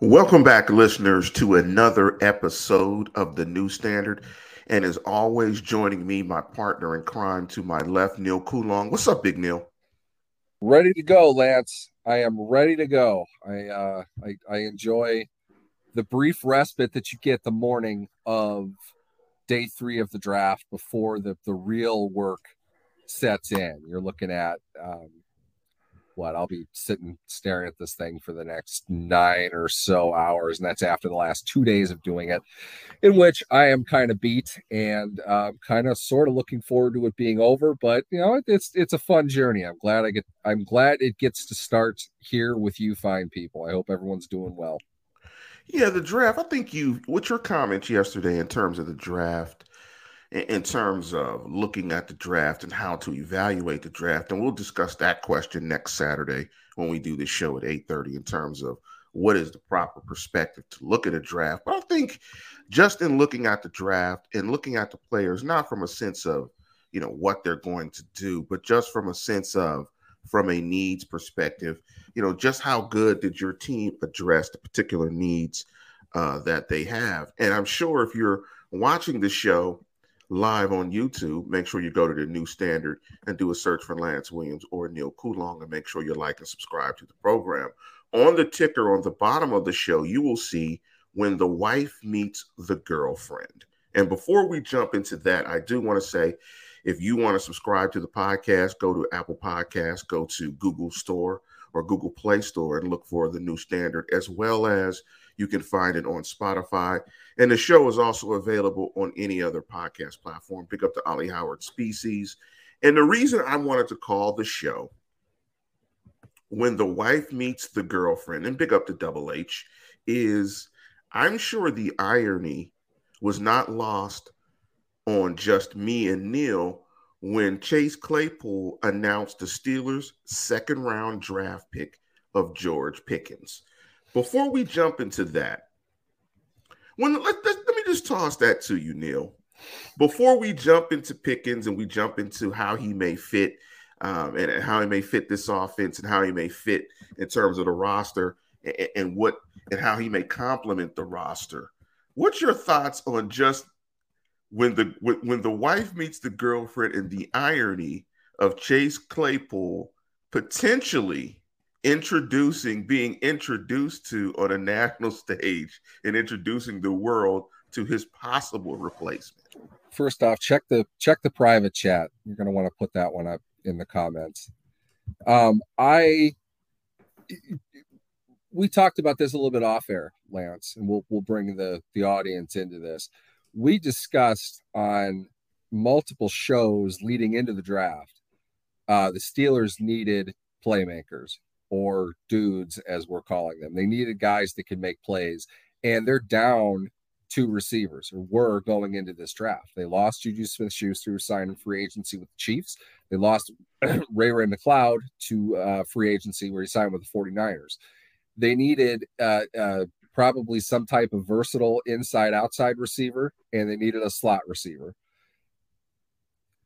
Welcome back, listeners, to another episode of The New Standard. And as always, joining me, my partner in crime to my left, Neil Coulong. What's up, Big Neil? Ready to go, Lance. I am ready to go. I uh I, I enjoy the brief respite that you get the morning of day three of the draft before the the real work sets in. You're looking at um, what I'll be sitting staring at this thing for the next nine or so hours, and that's after the last two days of doing it, in which I am kind of beat and uh, kind of sort of looking forward to it being over. But you know, it's it's a fun journey. I'm glad I get. I'm glad it gets to start here with you, fine people. I hope everyone's doing well. Yeah, the draft. I think you, with your comments yesterday in terms of the draft, in terms of looking at the draft and how to evaluate the draft, and we'll discuss that question next Saturday when we do this show at eight thirty. In terms of what is the proper perspective to look at a draft, but I think just in looking at the draft and looking at the players, not from a sense of you know what they're going to do, but just from a sense of from a needs perspective, you know, just how good did your team address the particular needs uh, that they have? And I'm sure if you're watching the show live on YouTube, make sure you go to the new standard and do a search for Lance Williams or Neil Coulong and make sure you like and subscribe to the program. On the ticker on the bottom of the show, you will see when the wife meets the girlfriend. And before we jump into that, I do want to say if you want to subscribe to the podcast, go to Apple Podcasts, go to Google Store or Google Play Store and look for the new standard, as well as you can find it on Spotify. And the show is also available on any other podcast platform. Pick up the Ollie Howard Species. And the reason I wanted to call the show When the Wife Meets the Girlfriend and pick up the Double H is I'm sure the irony was not lost on just me and Neil when Chase Claypool announced the Steelers' second round draft pick of George Pickens. Before we jump into that, when let, let, let me just toss that to you, Neil. Before we jump into Pickens and we jump into how he may fit um, and how he may fit this offense and how he may fit in terms of the roster and, and what and how he may complement the roster. What's your thoughts on just when the when the wife meets the girlfriend and the irony of Chase Claypool potentially introducing being introduced to on a national stage and introducing the world to his possible replacement. First off, check the check the private chat. You're going to want to put that one up in the comments. Um, I we talked about this a little bit off air, Lance, and we'll we'll bring the the audience into this we discussed on multiple shows leading into the draft uh, the Steelers needed playmakers or dudes, as we're calling them. They needed guys that could make plays, and they're down two receivers or were going into this draft. They lost Juju Smith Schuster, signing free agency with the Chiefs. They lost Ray Ray McCloud to uh, free agency where he signed with the 49ers. They needed uh, uh, probably some type of versatile inside outside receiver, and they needed a slot receiver.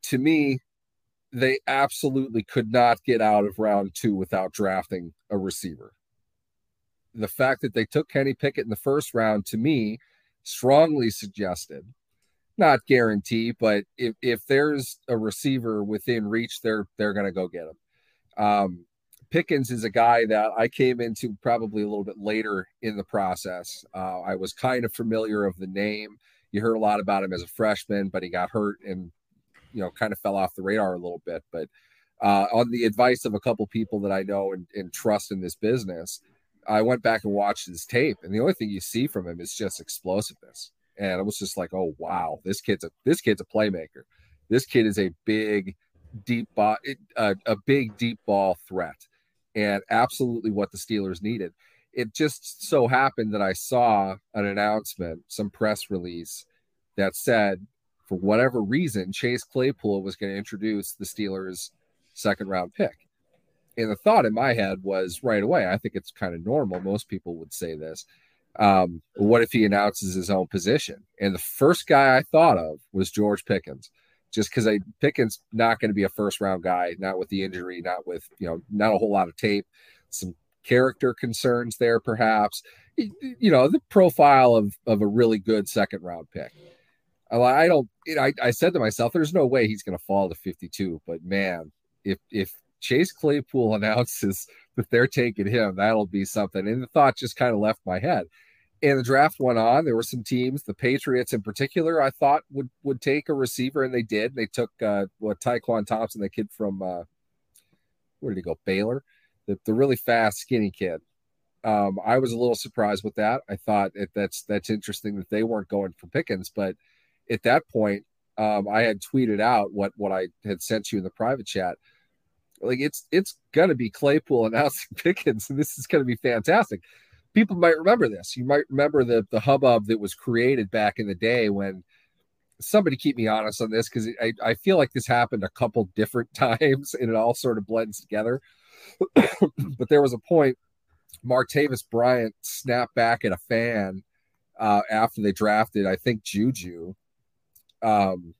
To me, they absolutely could not get out of round two without drafting a receiver. The fact that they took Kenny Pickett in the first round to me strongly suggested, not guarantee, but if, if there's a receiver within reach, they're they're gonna go get him. Um, Pickens is a guy that I came into probably a little bit later in the process. Uh, I was kind of familiar of the name. You heard a lot about him as a freshman, but he got hurt and you know kind of fell off the radar a little bit. But uh, on the advice of a couple people that I know and, and trust in this business, I went back and watched his tape, and the only thing you see from him is just explosiveness. And I was just like, oh wow, this kid's a this kid's a playmaker. This kid is a big, deep ball, uh, a big deep ball threat and absolutely what the Steelers needed. It just so happened that I saw an announcement, some press release that said, for whatever reason, Chase Claypool was going to introduce the Steelers' second round pick. And the thought in my head was right away, I think it's kind of normal. Most people would say this. Um, what if he announces his own position? And the first guy I thought of was George Pickens just because I Pickens not going to be a first round guy, not with the injury, not with you know, not a whole lot of tape, some character concerns there, perhaps. You know, the profile of of a really good second round pick. I don't. You know, I, I said to myself, "There's no way he's going to fall to 52." But man, if if Chase Claypool announces that they're taking him, that'll be something. And the thought just kind of left my head. And the draft went on. There were some teams, the Patriots in particular, I thought would would take a receiver, and they did. They took uh, what Tyquan Thompson, the kid from uh, where did he go? Baylor, the, the really fast, skinny kid. Um, I was a little surprised with that. I thought it, that's that's interesting that they weren't going for Pickens, but at that point, um, I had tweeted out what what I had sent you in the private chat. Like it's it's gonna be Claypool announcing Pickens, and this is gonna be fantastic. People might remember this. You might remember the the hubbub that was created back in the day when somebody keep me honest on this because I, I feel like this happened a couple different times and it all sort of blends together. but there was a point Martavis Bryant snapped back at a fan uh, after they drafted, I think Juju, um,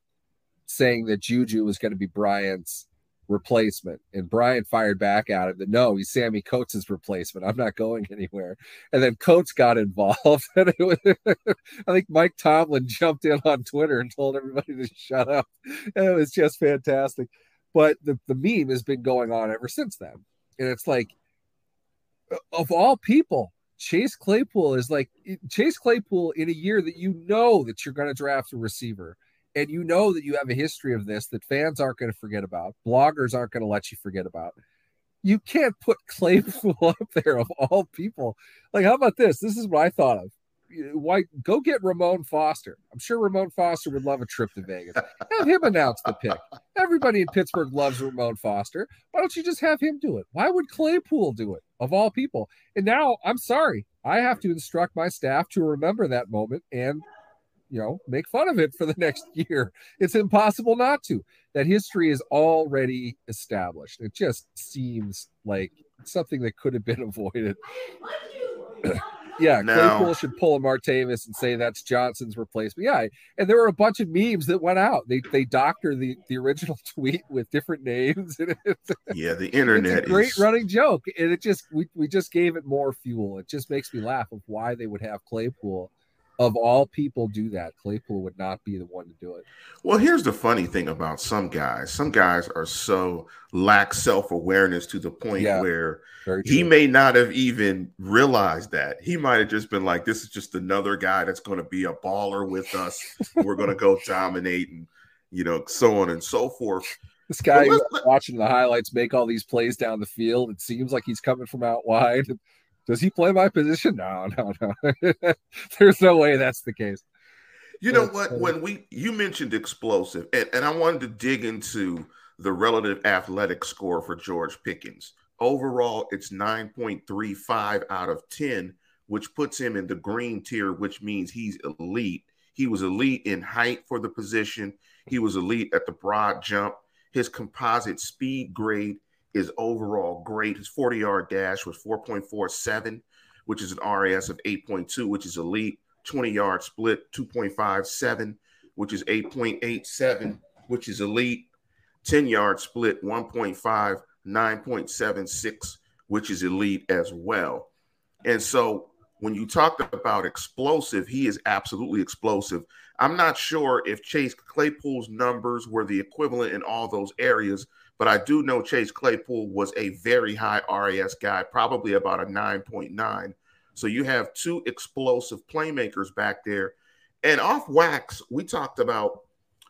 saying that Juju was going to be Bryant's replacement. And Bryant fired back at him that no, he's Sammy Coates' replacement. I'm not going anywhere. And then Coates got involved. And was, I think Mike Tomlin jumped in on Twitter and told everybody to shut up. And it was just fantastic. But the, the meme has been going on ever since then. And it's like, of all people, Chase Claypool is like Chase Claypool in a year that you know that you're going to draft a receiver and you know that you have a history of this that fans aren't going to forget about, bloggers aren't going to let you forget about. You can't put Claypool up there of all people. Like, how about this? This is what I thought of. Why go get Ramon Foster? I'm sure Ramon Foster would love a trip to Vegas. Have him announce the pick. Everybody in Pittsburgh loves Ramon Foster. Why don't you just have him do it? Why would Claypool do it of all people? And now I'm sorry, I have to instruct my staff to remember that moment and you know, make fun of it for the next year. It's impossible not to. That history is already established. It just seems like something that could have been avoided. yeah, now, Claypool should pull a Martavis and say that's Johnson's replacement. Yeah, and there were a bunch of memes that went out. They they doctor the the original tweet with different names. yeah, the internet. great is... running joke, and it just we we just gave it more fuel. It just makes me laugh of why they would have Claypool of all people do that, Claypool would not be the one to do it. Well, here's the funny thing about some guys. Some guys are so lack self-awareness to the point yeah, where he may not have even realized that. He might have just been like, this is just another guy that's going to be a baller with us. We're going to go dominate and, you know, so on and so forth. This guy watching the highlights make all these plays down the field. It seems like he's coming from out wide. Does he play my position? No, no, no. There's no way that's the case. You know what? When we you mentioned explosive, and, and I wanted to dig into the relative athletic score for George Pickens. Overall, it's 9.35 out of 10, which puts him in the green tier, which means he's elite. He was elite in height for the position. He was elite at the broad jump. His composite speed grade is overall great. His 40 yard dash was 4.47, which is an RAS of 8.2, which is elite. 20 yard split, 2.57, which is 8.87, which is elite. 10 yard split, 1.5, 9.76, which is elite as well. And so when you talked about explosive, he is absolutely explosive. I'm not sure if Chase Claypool's numbers were the equivalent in all those areas, but I do know Chase Claypool was a very high RAS guy, probably about a 9.9. So you have two explosive playmakers back there. And off wax, we talked about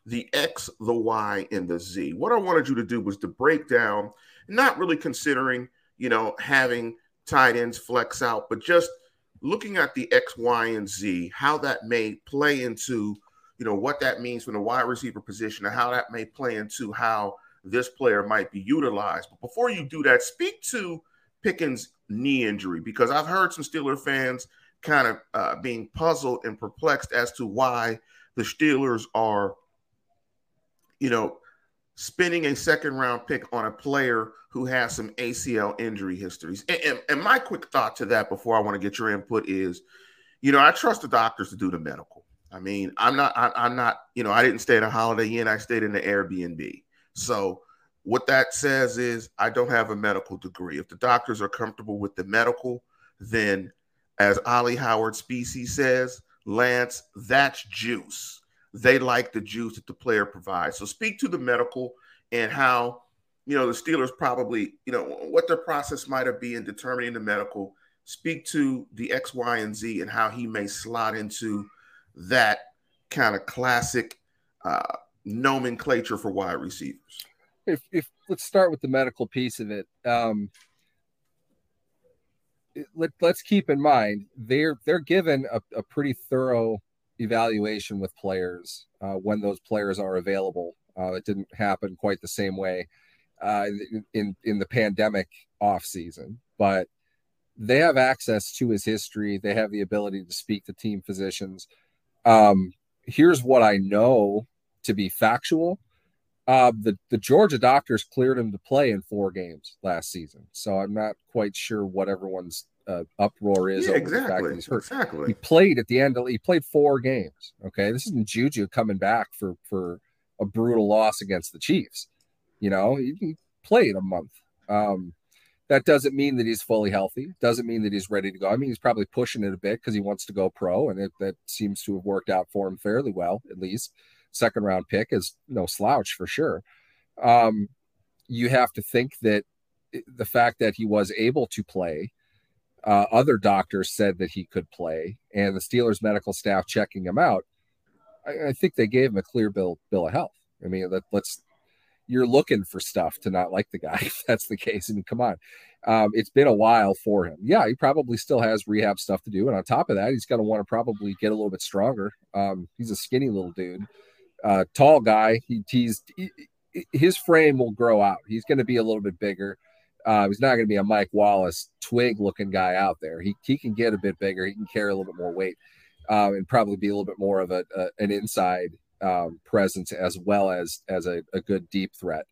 the X, the Y, and the Z. What I wanted you to do was to break down, not really considering, you know, having tight ends flex out, but just looking at the X, Y, and Z, how that may play into, you know, what that means from the wide receiver position and how that may play into how this player might be utilized. But before you do that, speak to Pickens' knee injury because I've heard some Steeler fans kind of uh, being puzzled and perplexed as to why the Steelers are, you know, spending a second round pick on a player who has some ACL injury histories. And, and, and my quick thought to that before I want to get your input is, you know, I trust the doctors to do the medical. I mean, I'm not, I, I'm not, you know, I didn't stay at a Holiday Inn. I stayed in the Airbnb. So what that says is I don't have a medical degree. If the doctors are comfortable with the medical, then as Ollie Howard Species says, Lance, that's juice. They like the juice that the player provides. So speak to the medical and how, you know, the Steelers probably, you know, what their process might have been in determining the medical. Speak to the X, Y, and Z and how he may slot into that kind of classic uh, nomenclature for wide receivers. If, if let's start with the medical piece of it. Um, let, us keep in mind they're they're given a, a pretty thorough evaluation with players uh, when those players are available. Uh, it didn't happen quite the same way uh, in in the pandemic off season, but they have access to his history. They have the ability to speak to team physicians. Um, here's what I know to be factual. Uh, the the Georgia doctors cleared him to play in four games last season, so I'm not quite sure what everyone's uh, uproar is yeah, exactly, the fact that he's hurt. Exactly. He played at the end. Of, he played four games. Okay, this isn't Juju coming back for for a brutal loss against the Chiefs. You know, he, he played a month. Um, that doesn't mean that he's fully healthy. Doesn't mean that he's ready to go. I mean, he's probably pushing it a bit because he wants to go pro, and it, that seems to have worked out for him fairly well, at least. Second round pick is no slouch for sure. Um, you have to think that the fact that he was able to play uh, other doctors said that he could play, and the Steelers medical staff checking him out. I, I think they gave him a clear bill bill of health. I mean, let, us you're looking for stuff to not like the guy if that's the case. I mean, come on. Um, it's been a while for him. Yeah, he probably still has rehab stuff to do. And on top of that, he's going to want to probably get a little bit stronger. Um, he's a skinny little dude, uh, tall guy. He, he's he, his frame will grow out. He's going to be a little bit bigger. Uh, he's not going to be a Mike Wallace twig looking guy out there. He, he can get a bit bigger. He can carry a little bit more weight um, and probably be a little bit more of a, a an inside um, presence as well as as a, a good deep threat.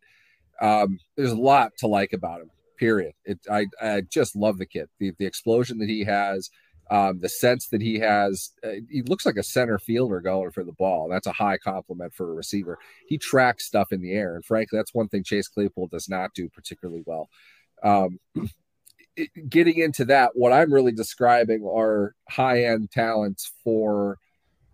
Um, there's a lot to like about him. Period. It, I I just love the kid. The the explosion that he has, um, the sense that he has. Uh, he looks like a center fielder going for the ball. That's a high compliment for a receiver. He tracks stuff in the air, and frankly, that's one thing Chase Claypool does not do particularly well. Um, getting into that, what I'm really describing are high end talents for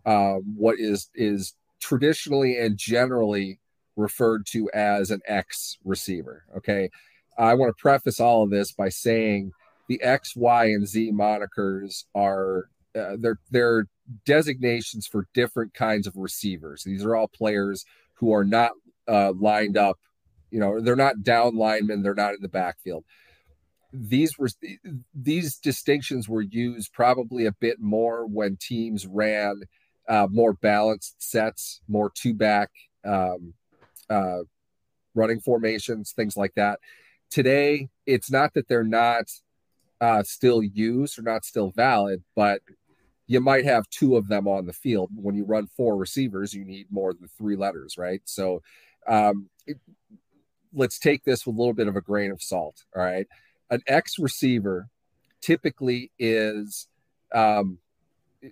um, what is is traditionally and generally referred to as an X receiver. Okay, I want to preface all of this by saying the X, Y, and Z monikers are uh, they're they're designations for different kinds of receivers. These are all players who are not uh, lined up you know, they're not down linemen, they're not in the backfield. These were these distinctions were used probably a bit more when teams ran uh, more balanced sets, more two back um, uh, running formations, things like that. Today, it's not that they're not uh, still used or not still valid, but you might have two of them on the field. When you run four receivers, you need more than three letters, right? So um, it, let's take this with a little bit of a grain of salt. All right. An X receiver typically is, um,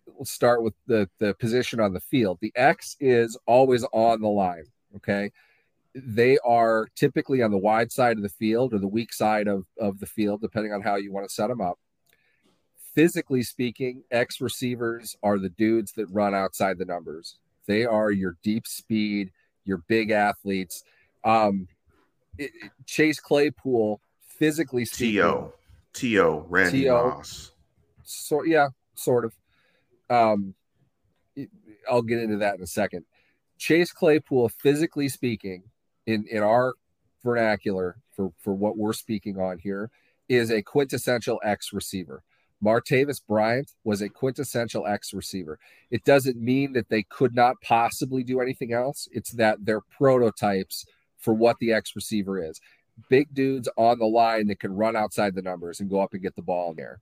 we'll start with the, the position on the field. The X is always on the line. Okay. They are typically on the wide side of the field or the weak side of, of the field, depending on how you want to set them up. Physically speaking, X receivers are the dudes that run outside the numbers. They are your deep speed, your big athletes. Um, it, Chase Claypool, physically speaking, To To Randy T-O, Moss. So yeah, sort of. Um, I'll get into that in a second. Chase Claypool, physically speaking, in in our vernacular for for what we're speaking on here, is a quintessential X receiver. Martavis Bryant was a quintessential X receiver. It doesn't mean that they could not possibly do anything else. It's that they're prototypes for what the X receiver is. Big dudes on the line that can run outside the numbers and go up and get the ball there.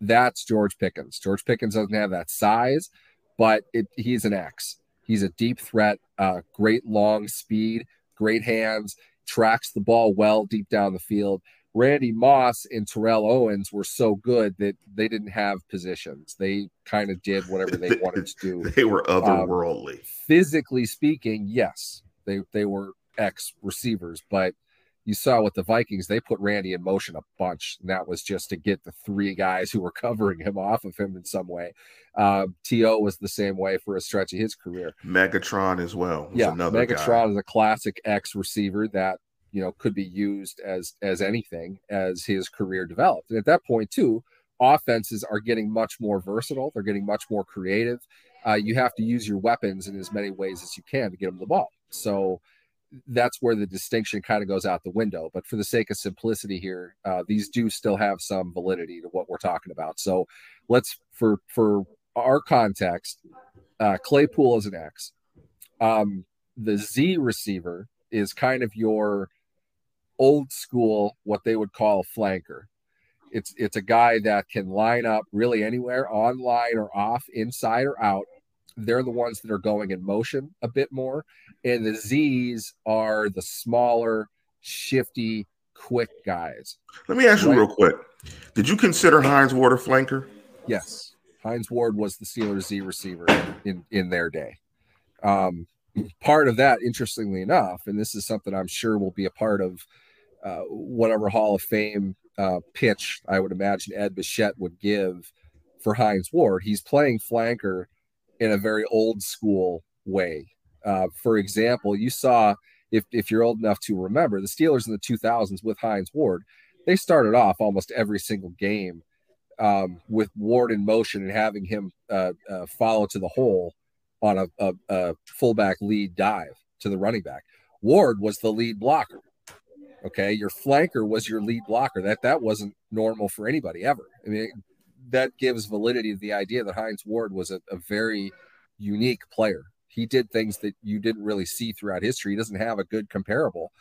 That's George Pickens. George Pickens doesn't have that size, but it, he's an X. He's a deep threat, uh, great long speed, great hands, tracks the ball well deep down the field. Randy Moss and Terrell Owens were so good that they didn't have positions. They kind of did whatever they wanted to do. They were otherworldly. Um, physically speaking, yes, they they were ex receivers, but you saw with the Vikings, they put Randy in motion a bunch. And that was just to get the three guys who were covering him off of him in some way. Um, T.O. was the same way for a stretch of his career. Megatron as well. Yeah, Megatron guy. is a classic X receiver that you know could be used as as anything as his career developed. And at that point, too, offenses are getting much more versatile. They're getting much more creative. Uh, you have to use your weapons in as many ways as you can to get them the ball. So that's where the distinction kind of goes out the window. But for the sake of simplicity here, uh, these do still have some validity to what we're talking about. So let's for for our context, uh, Claypool is an X. Um, the Z receiver is kind of your old school, what they would call flanker. It's it's a guy that can line up really anywhere, online or off, inside or out. They're the ones that are going in motion a bit more, and the Z's are the smaller, shifty, quick guys. Let me ask you right? real quick: Did you consider Hines Ward a flanker? Yes, Hines Ward was the Steelers Z receiver in in their day. Um, part of that, interestingly enough, and this is something I'm sure will be a part of uh, whatever Hall of Fame uh, pitch I would imagine Ed Bouchette would give for Hines Ward. He's playing flanker in a very old school way. Uh, for example, you saw if if you're old enough to remember the Steelers in the 2000s with Hines Ward, they started off almost every single game um, with Ward in motion and having him uh, uh, follow to the hole on a, a, a fullback lead dive to the running back. Ward was the lead blocker. Okay, your flanker was your lead blocker. That that wasn't normal for anybody ever. I mean, that gives validity to the idea that Hines Ward was a, a very unique player. He did things that you didn't really see throughout history. He doesn't have a good comparable.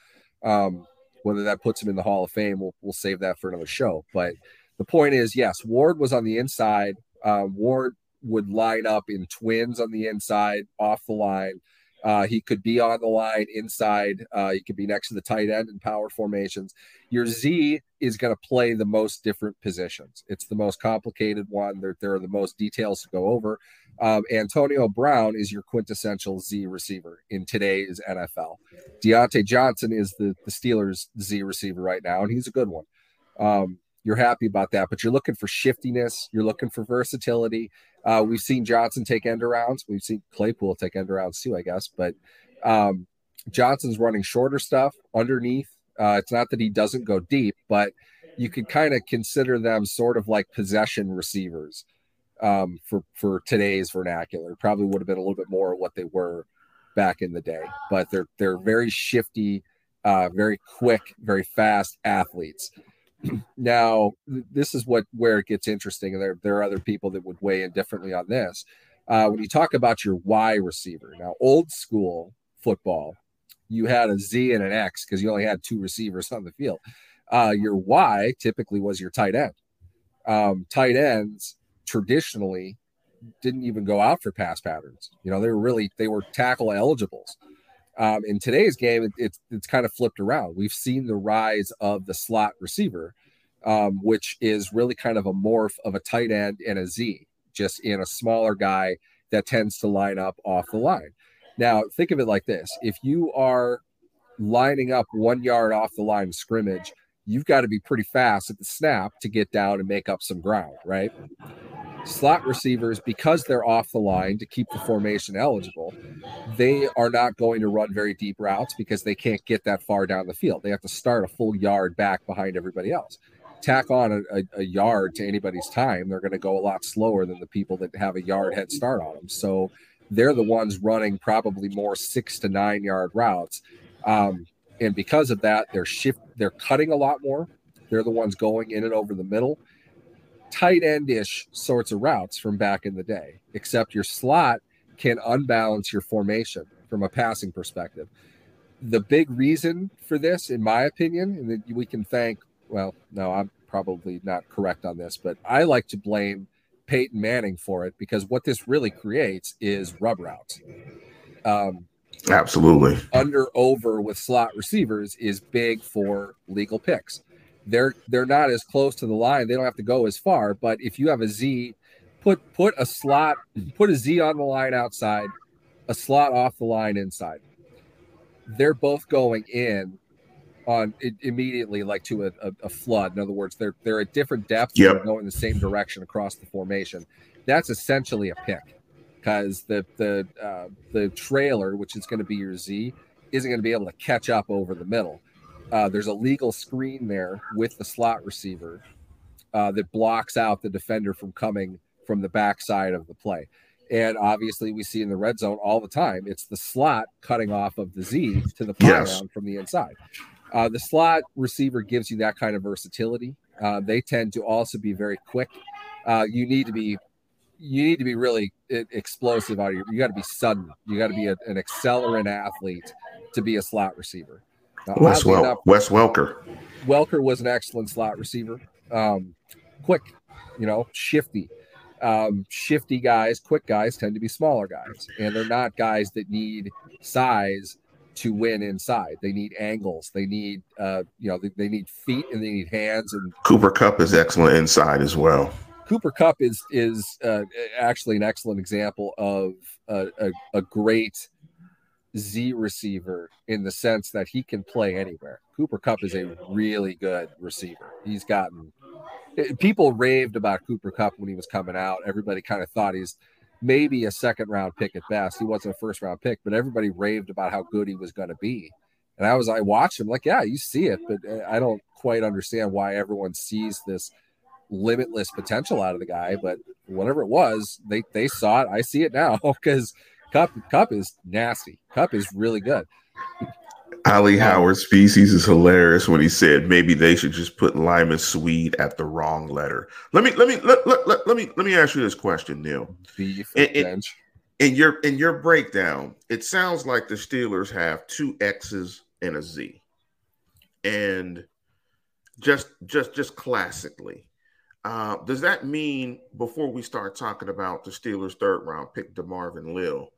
Um, whether that puts him in the Hall of Fame, we'll, we'll save that for another show. But the point is, yes, Ward was on the inside. Um, Ward would line up in twins on the inside, off the line. Uh, he could be on the line inside. Uh, he could be next to the tight end in power formations. Your Z is going to play the most different positions. It's the most complicated one. There, there are the most details to go over. Um, Antonio Brown is your quintessential Z receiver in today's NFL. Diontae Johnson is the, the Steelers' Z receiver right now, and he's a good one. Um, you're happy about that, but you're looking for shiftiness. You're looking for versatility. Uh, we've seen Johnson take end arounds. We've seen Claypool take end arounds too, I guess. But um, Johnson's running shorter stuff underneath. Uh, it's not that he doesn't go deep, but you could kind of consider them sort of like possession receivers um, for for today's vernacular. Probably would have been a little bit more what they were back in the day, but they're they're very shifty, uh, very quick, very fast athletes now this is what where it gets interesting and there, there are other people that would weigh in differently on this. Uh, when you talk about your y receiver now old school football you had a z and an x because you only had two receivers on the field. Uh, your y typically was your tight end. Um, tight ends traditionally didn't even go out for pass patterns. You know they were really they were tackle eligibles um, in today's game, it, it's it's kind of flipped around. We've seen the rise of the slot receiver, um, which is really kind of a morph of a tight end and a Z, just in a smaller guy that tends to line up off the line. Now, think of it like this: if you are lining up one yard off the line of scrimmage, you've got to be pretty fast at the snap to get down and make up some ground, right? Slot receivers, because they're off the line to keep the formation eligible, they are not going to run very deep routes because they can't get that far down the field. They have to start a full yard back behind everybody else. Tack on a, a, a yard to anybody's time, they're going to go a lot slower than the people that have a yard head start on them. So they're the ones running probably more six to nine yard routes. Um, and because of that, they're shift, they're cutting a lot more. They're the ones going in and over the middle tight end ish sorts of routes from back in the day, except your slot can unbalance your formation from a passing perspective. The big reason for this, in my opinion, and we can thank, well, no, I'm probably not correct on this, but I like to blame Peyton Manning for it because what this really creates is rub routes. Um, Absolutely. Under over with slot receivers is big for legal picks they're they're not as close to the line. They don't have to go as far. But if you have a Z, put put a slot, put a Z on the line outside, a slot off the line inside. they're both going in on it, immediately like to a, a, flood. In other words, they're they're at different depths yep. and going the same direction across the formation. That's essentially a pick because the the uh, the trailer, which is going to be your Z, isn't going to be able to catch up over the middle. Uh, there's a legal screen there with the slot receiver uh, that blocks out the defender from coming from the backside of the play. And obviously, we see in the red zone all the time. It's the slot cutting off of the Z to the pylon yes. from the inside. Uh, the slot receiver gives you that kind of versatility. Uh, they tend to also be very quick. Uh, you need to be you need to be really explosive out of your. You got to be sudden. You got to be a, an accelerant athlete to be a slot receiver. Wes, well, enough, Wes Welker. Welker was an excellent slot receiver. Um, quick, you know, shifty. Um, shifty guys, quick guys tend to be smaller guys, and they're not guys that need size to win inside. They need angles. They need, uh, you know, they, they need feet and they need hands. And Cooper Kupp is excellent inside as well. Cooper Kupp is is uh, actually an excellent example of a, a, a, great Z receiver in the sense that he can play anywhere. Cooper Kupp is a really good receiver. He's gotten people raved about Cooper Kupp when he was coming out. Everybody kind of thought he's maybe a second round pick at best. He wasn't a first round pick, but everybody raved about how good he was going to be. And I was, I watched him like, yeah, you see it, but uh, I don't quite understand why everyone sees this limitless potential out of the guy. But whatever it was, they they saw it. I see it now because Kupp Kupp is nasty. Kupp is really good. Ali Howard's species is hilarious when he said maybe they should just put Lyman Swede at the wrong letter. Let me let me let, let, let, let me let me ask you this question, Neil. In, in, in your in your breakdown, it sounds like the Steelers have two X's and a Z. And just just just classically, uh, does that mean before we start talking about the Steelers' third round pick, DeMarvin Leal,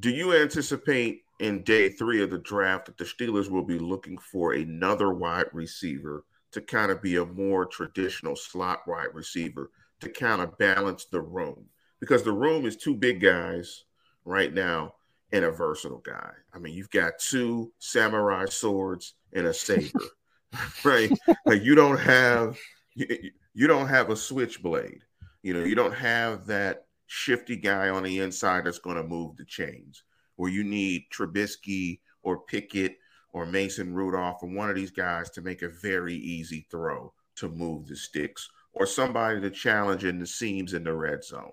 do you anticipate in day three of the draft that the Steelers will be looking for another wide receiver to kind of be a more traditional slot wide receiver to kind of balance the room because the room is two big guys right now and a versatile guy. I mean, you've got two samurai swords and a saber, right? like you don't have you, you don't have a switchblade. You know, you don't have that shifty guy on the inside that's going to move the chains where you need Trubisky or Pickett or Mason Rudolph or one of these guys to make a very easy throw to move the sticks or somebody to challenge in the seams in the red zone.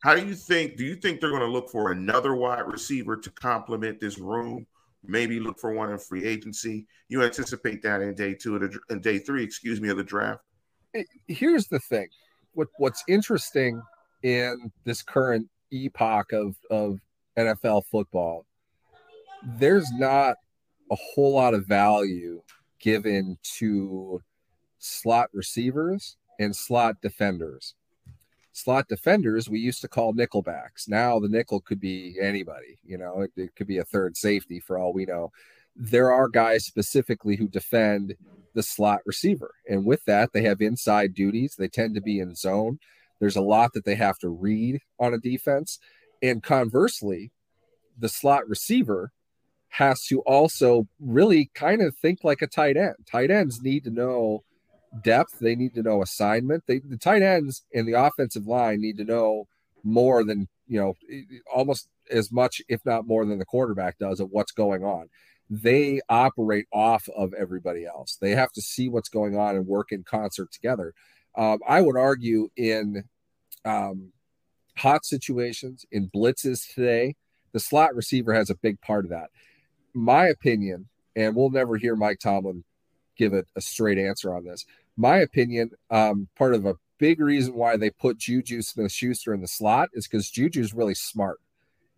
How do you think? Do you think they're going to look for another wide receiver to complement this room? Maybe look for one in free agency. You anticipate that in day two of the in day three, excuse me, of the draft. Here's the thing: what what's interesting in this current epoch of of NFL football, there's not a whole lot of value given to slot receivers and slot defenders. Slot defenders we used to call nickelbacks. Now the nickel could be anybody, you know, it, it could be a third safety for all we know. There are guys specifically who defend the slot receiver. And with that, they have inside duties. They tend to be in zone. There's a lot that they have to read on a defense. And conversely, the slot receiver has to also really kind of think like a tight end. Tight ends need to know depth, they need to know assignment. They, the tight ends and the offensive line need to know more than, you know, almost as much, if not more than the quarterback does of what's going on. They operate off of everybody else. They have to see what's going on and work in concert together. Um, I would argue in um, hot situations, in blitzes today, the slot receiver has a big part of that. My opinion, and we'll never hear Mike Tomlin give it a straight answer on this. My opinion, um, part of a big reason why they put Juju Smith Schuster in the slot is because Juju's really smart.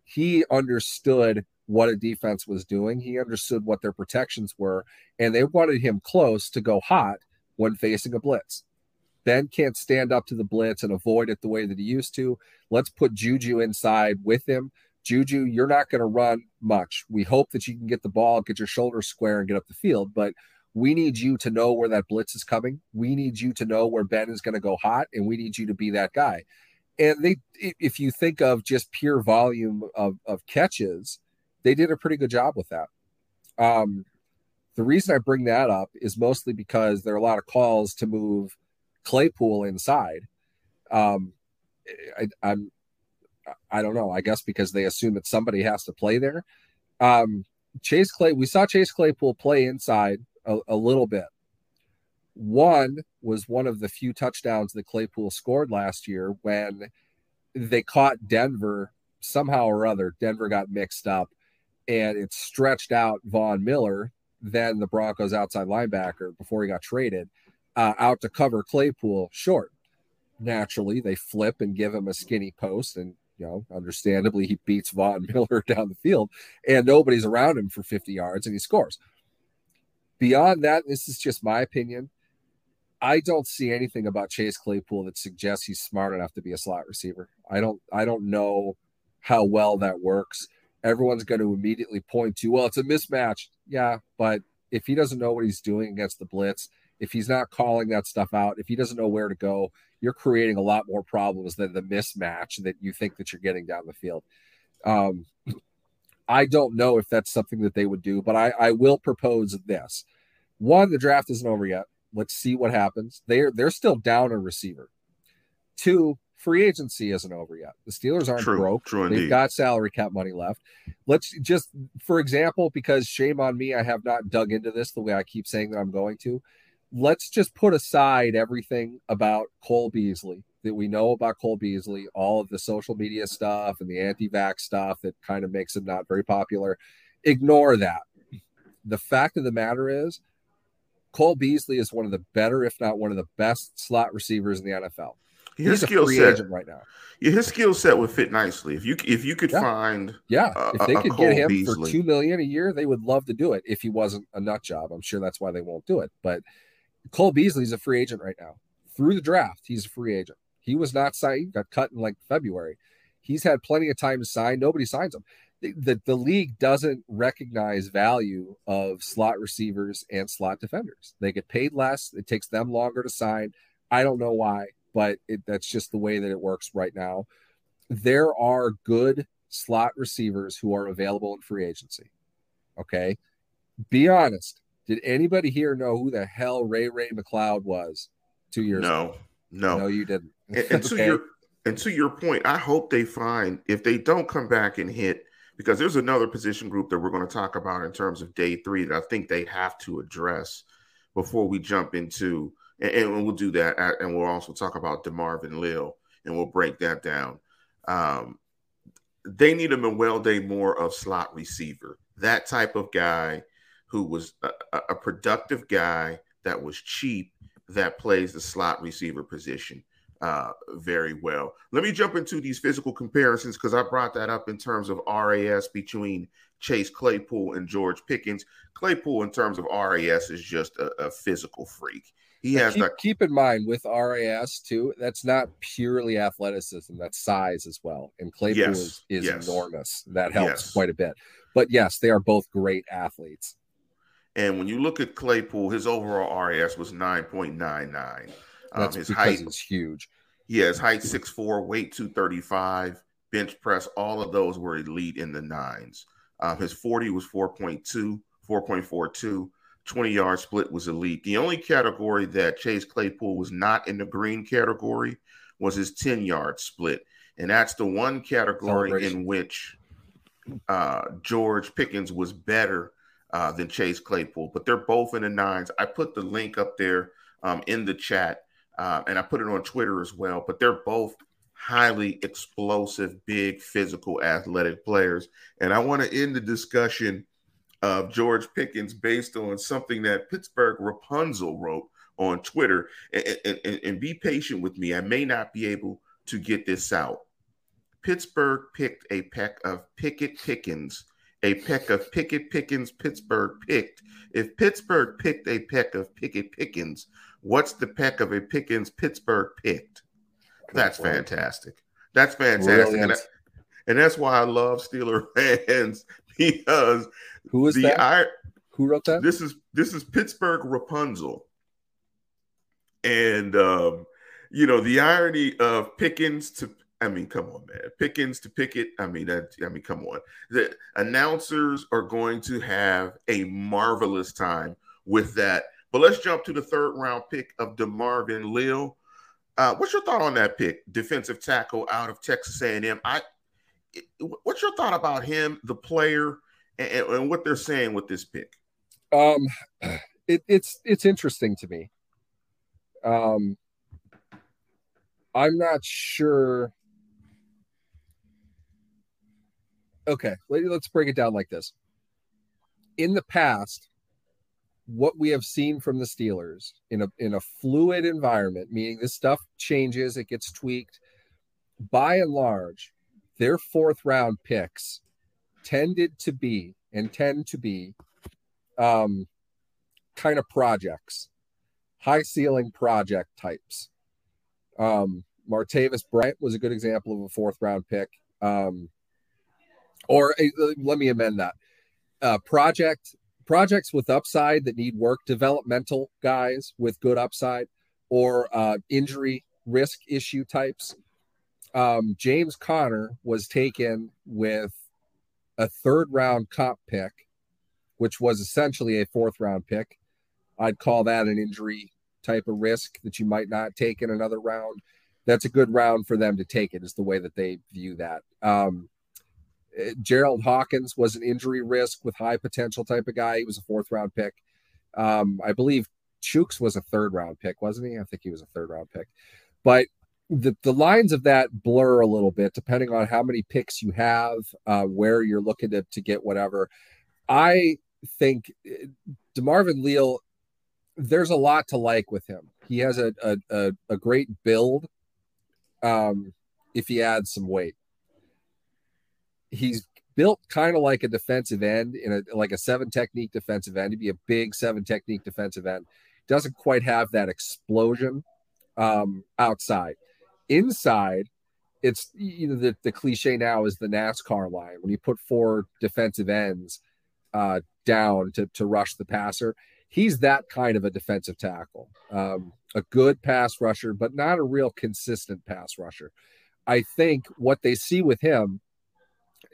He understood what a defense was doing, he understood what their protections were, and they wanted him close to go hot when facing a blitz. Ben can't stand up to the blitz and avoid it the way that he used to. Let's put Juju inside with him. Juju, you're not going to run much. We hope that you can get the ball, get your shoulders square, and get up the field. But we need you to know where that blitz is coming. We need you to know where Ben is going to go hot, and we need you to be that guy. And they, if you think of just pure volume of, of catches, they did a pretty good job with that. Um, the reason I bring that up is mostly because there are a lot of calls to move Claypool inside. Um, I, I'm, I don't know. I guess because they assume that somebody has to play there. Um, Chase Clay, we saw Chase Claypool play inside a, a little bit. One was one of the few touchdowns that Claypool scored last year when they caught Denver somehow or other. Denver got mixed up and it stretched out Von Miller, then the Broncos outside linebacker before he got traded, uh, out to cover Claypool short. Naturally, they flip and give him a skinny post, and you know, understandably, he beats Von Miller down the field, and nobody's around him for 50 yards, and he scores. Beyond that, this is just my opinion. I don't see anything about Chase Claypool that suggests he's smart enough to be a slot receiver. I don't I don't know how well that works. Everyone's going to immediately point to, well, it's a mismatch. Yeah, but if he doesn't know what he's doing against the blitz, if he's not calling that stuff out, if he doesn't know where to go, you're creating a lot more problems than the mismatch that you think that you're getting down the field. Um, I don't know if that's something that they would do, but I, I will propose this. One, the draft isn't over yet. Let's see what happens. They're they're still down a receiver. Two, free agency isn't over yet. The Steelers aren't true, broke. True They've got salary cap money left. Let's just, for example, because shame on me, I have not dug into this the way I keep saying that I'm going to. Let's just put aside everything about Cole Beasley that we know about Cole Beasley, all of the social media stuff and the anti-vax stuff that kind of makes him not very popular. Ignore that. The fact of the matter is, Cole Beasley is one of the better, if not one of the best slot receivers in the NFL. His He's skill set right now. Yeah, his skill set would fit nicely if you if you could Yeah. find Yeah, if they could get him Beasley. for two million a year, they would love to do it. If he wasn't a nut job, I'm sure that's why they won't do it. But Cole Beasley's a free agent right now. Through the draft, he's a free agent. He was not signed; got cut in like February. He's had plenty of time to sign. Nobody signs him. The, the, the league doesn't recognize value of slot receivers and slot defenders. They get paid less. It takes them longer to sign. I don't know why, but it, that's just the way that it works right now. There are good slot receivers who are available in free agency. Okay. Be honest. Did anybody here know who the hell Ray Ray McCloud was two years ago? no, no. No, you didn't. And, and to your and to your point, I hope they find if they don't come back and hit because there's another position group that we're going to talk about in terms of day three that I think they have to address before we jump into and, and we'll do that at- and we'll also talk about DeMarvin Leal and we'll break that down. Um, they need a Manuel Day more of slot receiver, that type of guy who was a, a- productive guy that was cheap that plays the slot receiver position uh, very well. Let me jump into these physical comparisons because I brought that up in terms of RAS between Chase Claypool and George Pickens. Claypool, in terms of RAS, is just a, a physical freak. He has keep, keep in mind with RAS too, that's not purely athleticism, that's size as well. And Claypool Yes, is, is yes. enormous. That helps Yes. quite a bit. But yes, they are both great athletes. And when you look at Claypool, his overall RAS was 9.99. Um, his height, is huge. yeah, his height 6'4, weight 235, bench press, all of those were elite in the nines. Um, his 40 was 4.2, 4.42. 20 yard split was elite. The only category that Chase Claypool was not in the green category was his 10 yard split. And that's the one category in which uh, George Pickens was better uh, than Chase Claypool, but they're both in the nines. I put the link up there um, in the chat uh, and I put it on Twitter as well, but they're both highly explosive, big, physical, athletic players. And I want to end the discussion of George Pickens based on something that Pittsburgh Rapunzel wrote on Twitter. And, and, and, be patient with me. I may not be able to get this out. Pittsburgh picked a peck of Pickett Pickens. A peck of Pickett Pickens Pittsburgh picked. If Pittsburgh picked a peck of Pickett Pickens, what's the peck of a Pickens Pittsburgh picked? That's fantastic. That's fantastic. And, that- and that's why I love Steeler fans because Who is the that? I, Who wrote that? this is this is Pittsburgh Rapunzel, and um, you know the irony of Pickens to I mean, come on, man. Pickens to Pickett. I mean. I mean, come on. The announcers are going to have a marvelous time with that. But let's jump to the third round pick of DeMarvin Leal. Uh, what's your thought on that pick, defensive tackle out of Texas A&M? I, what's your thought about him, the player, and, and what they're saying with this pick? Um, it, it's it's interesting to me. Um, I'm not sure. Okay, let's break it down like this. In the past, what we have seen from the Steelers in a in a fluid environment, meaning this stuff changes, it gets tweaked. By and large, their fourth round picks tended to be and tend to be um, kind of projects, high ceiling project types. Um, Martavis Bryant was a good example of a fourth round pick. Um, or uh, let me amend that. Uh, project projects with upside that need work, developmental guys with good upside, or uh, injury risk issue types. Um, James Conner was taken with a third round comp pick, which was essentially a fourth round pick. I'd call that an injury type of risk that you might not take in another round. That's a good round for them to take it, is the way that they view that. Um, eh, Jerald Hawkins was an injury risk with high potential type of guy. He was a fourth round pick. Um, I believe Chuks was a third round pick, wasn't he? I think he was a third round pick. But the, the lines of that blur a little bit depending on how many picks you have, uh, where you're looking to, to get whatever. I think eh, DeMarvin Leal there's a lot to like with him. He has a a, a, a great build. Um, if he adds some weight, he's built kind of like a defensive end in a like a seven technique defensive end. He'd be a big seven technique defensive end. Doesn't quite have that explosion um, outside. Inside, it's you know the, the cliche now is the NASCAR line when you put four defensive ends uh, down to to rush the passer he's that kind of a defensive tackle. Um, a good pass rusher, but not a real consistent pass rusher. I think what they see with him,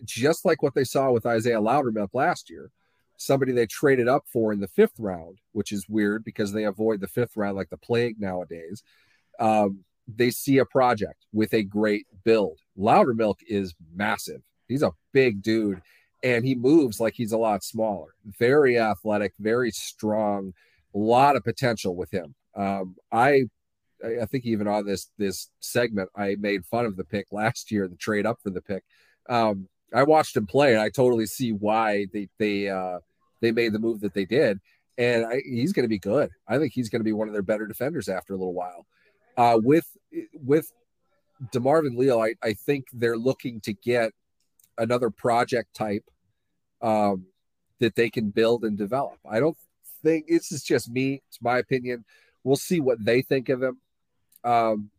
just like what they saw with Isaiah Loudermilk last year, somebody they traded up for in the fifth round, which is weird because they avoid the fifth round like the plague nowadays. Um, they see a project with a great build. Loudermilk is massive. He's a big dude and he moves like he's a lot smaller. Very athletic, very strong, a lot of potential with him. Um, I I think even on this this segment, I made fun of the pick last year, the trade up for the pick. Um, I watched him play, and I totally see why they they uh, they made the move that they did. And I, he's going to be good. I think he's going to be one of their better defenders after a little while. Uh, with with Demarvin Leal, I, I think they're looking to get another project type um, that they can build and develop. I don't think this is just me. It's my opinion. We'll see what they think of him. Um,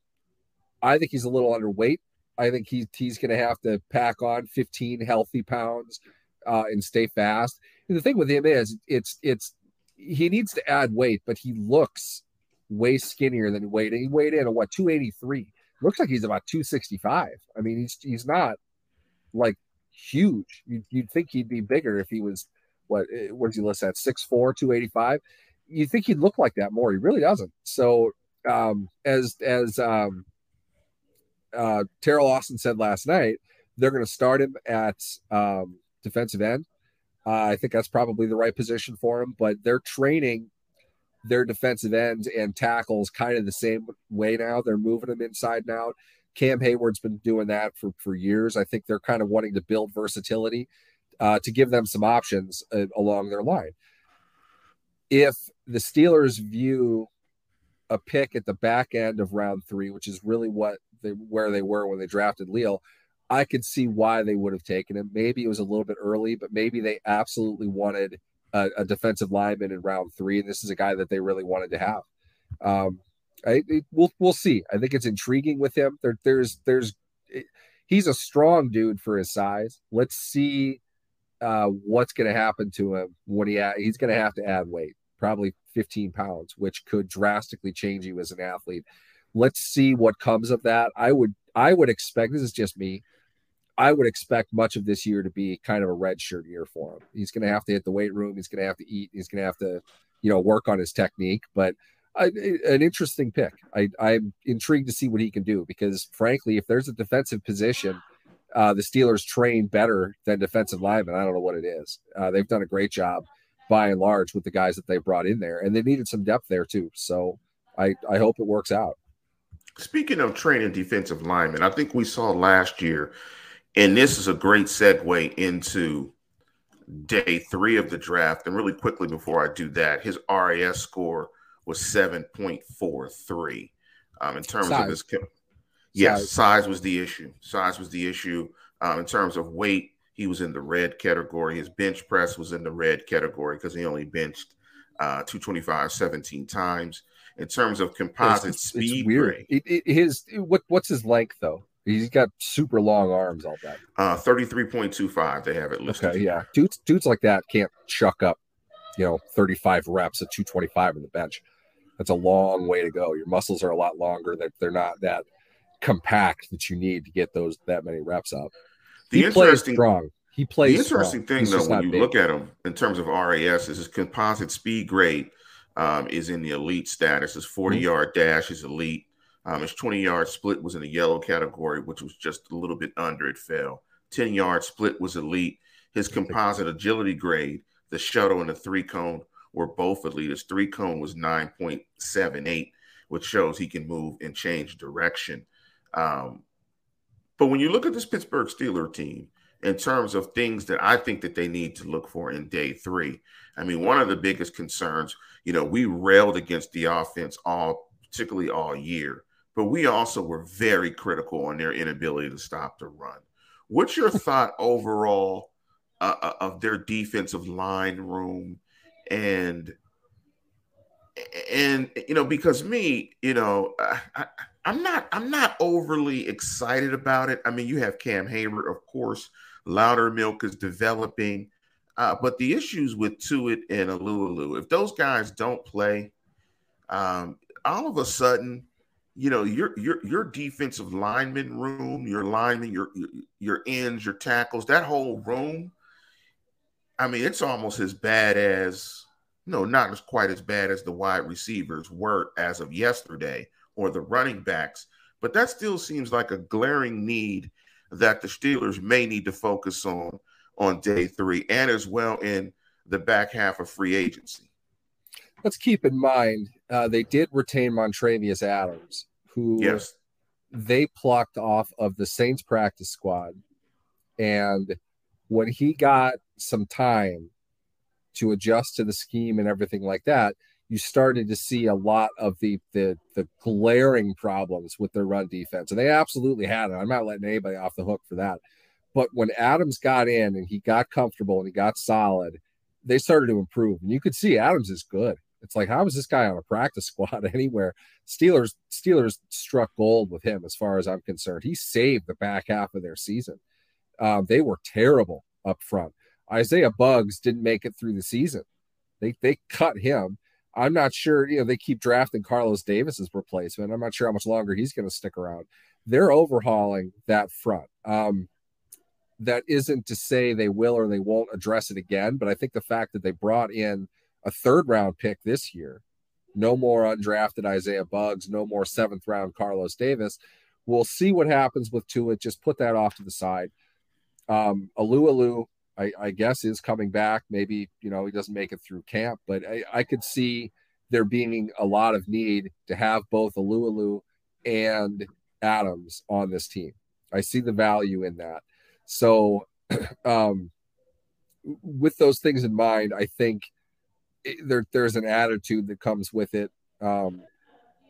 I think he's a little underweight. I think he, he's going to have to pack on 15 healthy pounds uh, and stay fast. And the thing with him is, it's it's he needs to add weight, but he looks way skinnier than he weighed. He weighed in at what 283. Looks like he's about 265. I mean, he's he's not like huge. You'd, you'd think he'd be bigger if he was what eh, where's he list at 6'4, 285. You think he'd look like that more. He really doesn't. So um, as as um, uh, Teryl Austin said last night, they're going to start him at um, defensive end. Uh, I think that's probably the right position for him, but they're training their defensive ends and tackles kind of the same way now. They're moving them inside and out. Cam Heyward's been doing that for, for years. I think they're kind of wanting to build versatility uh, to give them some options uh, along their line. If the Steelers view a pick at the back end of round three, which is really what they where they were when they drafted Leal, I could see why they would have taken him. Maybe it was a little bit early, but maybe they absolutely wanted a, a defensive lineman in round three, and this is a guy that they really wanted to have. Um, I, it, we'll we'll see. I think it's intriguing with him. There, there's there's he's a strong dude for his size. Let's see uh, what's going to happen to him when he he's going to have to add weight, probably 15 pounds, which could drastically change you as an athlete. Let's see what comes of that. I would I would expect this is just me. I would expect much of this year to be kind of a red shirt year for him. He's going to have to hit the weight room. He's going to have to eat. He's going to have to, you know, work on his technique. But I, an interesting pick. I, I'm intrigued to see what he can do because, frankly, if there's a defensive position, uh, the Steelers train better than defensive linemen. I don't know what it is. Uh, they've done a great job by and large with the guys that they brought in there, and they needed some depth there too. So I, I hope it works out. Speaking of training defensive linemen, I think we saw last year, and this is a great segue into day three of the draft. And really quickly before I do that, his RAS score was 7.43 um, in terms size. of his. Yes, size. size. was the issue. Size was the issue. Um, in terms of weight, he was in the red category. His bench press was in the red category because he only benched uh, 225 17 times in terms of composite it's, speed. It's weird. It, it, his what what's his length though? He's got super long arms. All that. Uh, thirty three point two five. They have it listed. Okay, yeah. Dudes, dudes like that can't chuck up, you know, thirty five reps at two twenty five on the bench. That's a long way to go. Your muscles are a lot longer. That they're, they're not that compact that you need to get those that many reps up. The he interesting strong. He plays. The interesting strong. thing, He's though, when you big. look at him in terms of RAS, is his composite speed grade um, is in the elite status. His 40 mm-hmm. yard dash is elite. Um, his 20 yard split was in the yellow category, which was just a little bit under. It fell. 10 yard split was elite. His composite agility grade, the shuttle and the three cone, were both elite. His three cone was 9.78, which shows he can move and change direction. Um, but when you look at this Pittsburgh Steeler team, in terms of things that I think that they need to look for in day three. I mean, one of the biggest concerns, you know, we railed against the offense all, particularly all year, but we also were very critical on their inability to stop the run. What's your thought overall uh, uh, of their defensive line room and and you know because me you know I, am not i'm not overly excited about it i mean you have cam Heyward of course Loudermilk is developing. Uh, but the issues with Tuitt and Alualu, if those guys don't play, um, all of a sudden, you know, your your your defensive lineman room, your linemen, your your ends, your tackles, that whole room. I mean, it's almost as bad as no, not as quite as bad as the wide receivers were as of yesterday or the running backs, but that still seems like a glaring need that the Steelers may need to focus on on day three and as well in the back half of free agency. Let's keep in mind uh, they did retain Montravius Adams, who yes. they plucked off of the Saints practice squad. And when he got some time to adjust to the scheme and everything like that, you started to see a lot of the the the glaring problems with their run defense, and they absolutely had it. I'm not letting anybody off the hook for that. But when Adams got in and he got comfortable and he got solid, they started to improve, and you could see Adams is good. It's like how is this guy on a practice squad anywhere? Steelers Steelers struck gold with him as far as I'm concerned. He saved the back half of their season. Um, they were terrible up front. Isaiah Buggs didn't make it through the season. They they cut him I'm not sure, you know, they keep drafting Carlos Davis's replacement. I'm not sure how much longer he's going to stick around. They're overhauling that front. Um, that isn't to say they will or they won't address it again, but I think the fact that they brought in a third round pick this year, no more undrafted Isaiah Buggs, no more seventh round Carlos Davis. We'll see what happens with Tuitt. Just put that off to the side. Um, Alualu, I, I, guess is coming back. Maybe you know he doesn't make it through camp, but I, I could see there being a lot of need to have both Alualu and Adams on this team. I see the value in that. So, um, with those things in mind, I think there there's an attitude that comes with it. Um,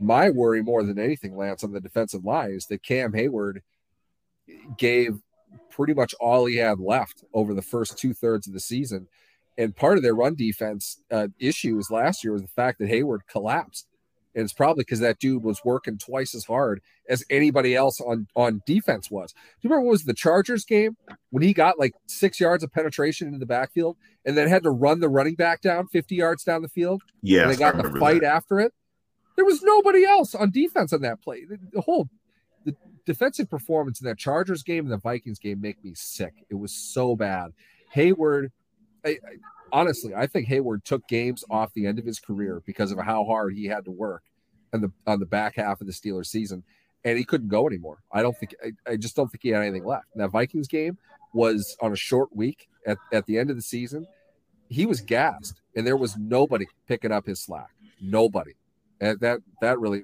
my worry more than anything, Lance, on the defensive line is that Cam Heyward gave pretty much all he had left over the first two thirds of the season. And part of their run defense uh, issues last year was the fact that Heyward collapsed. And it's probably because that dude was working twice as hard as anybody else on, on defense was. Do you remember what was the Chargers game when he got like six yards of penetration into the backfield and then had to run the running back down 50 yards down the field? Yeah. And they got a fight that. after it. There was nobody else on defense on that play. The whole defensive performance in that Chargers game and the Vikings game make me sick. It was so bad. Heyward, I, I, honestly, I think Heyward took games off the end of his career because of how hard he had to work on the on the back half of the Steelers season, and he couldn't go anymore. I don't think I, I just don't think he had anything left. And that Vikings game was on a short week at, at the end of the season. He was gassed, and there was nobody picking up his slack. Nobody, and that that really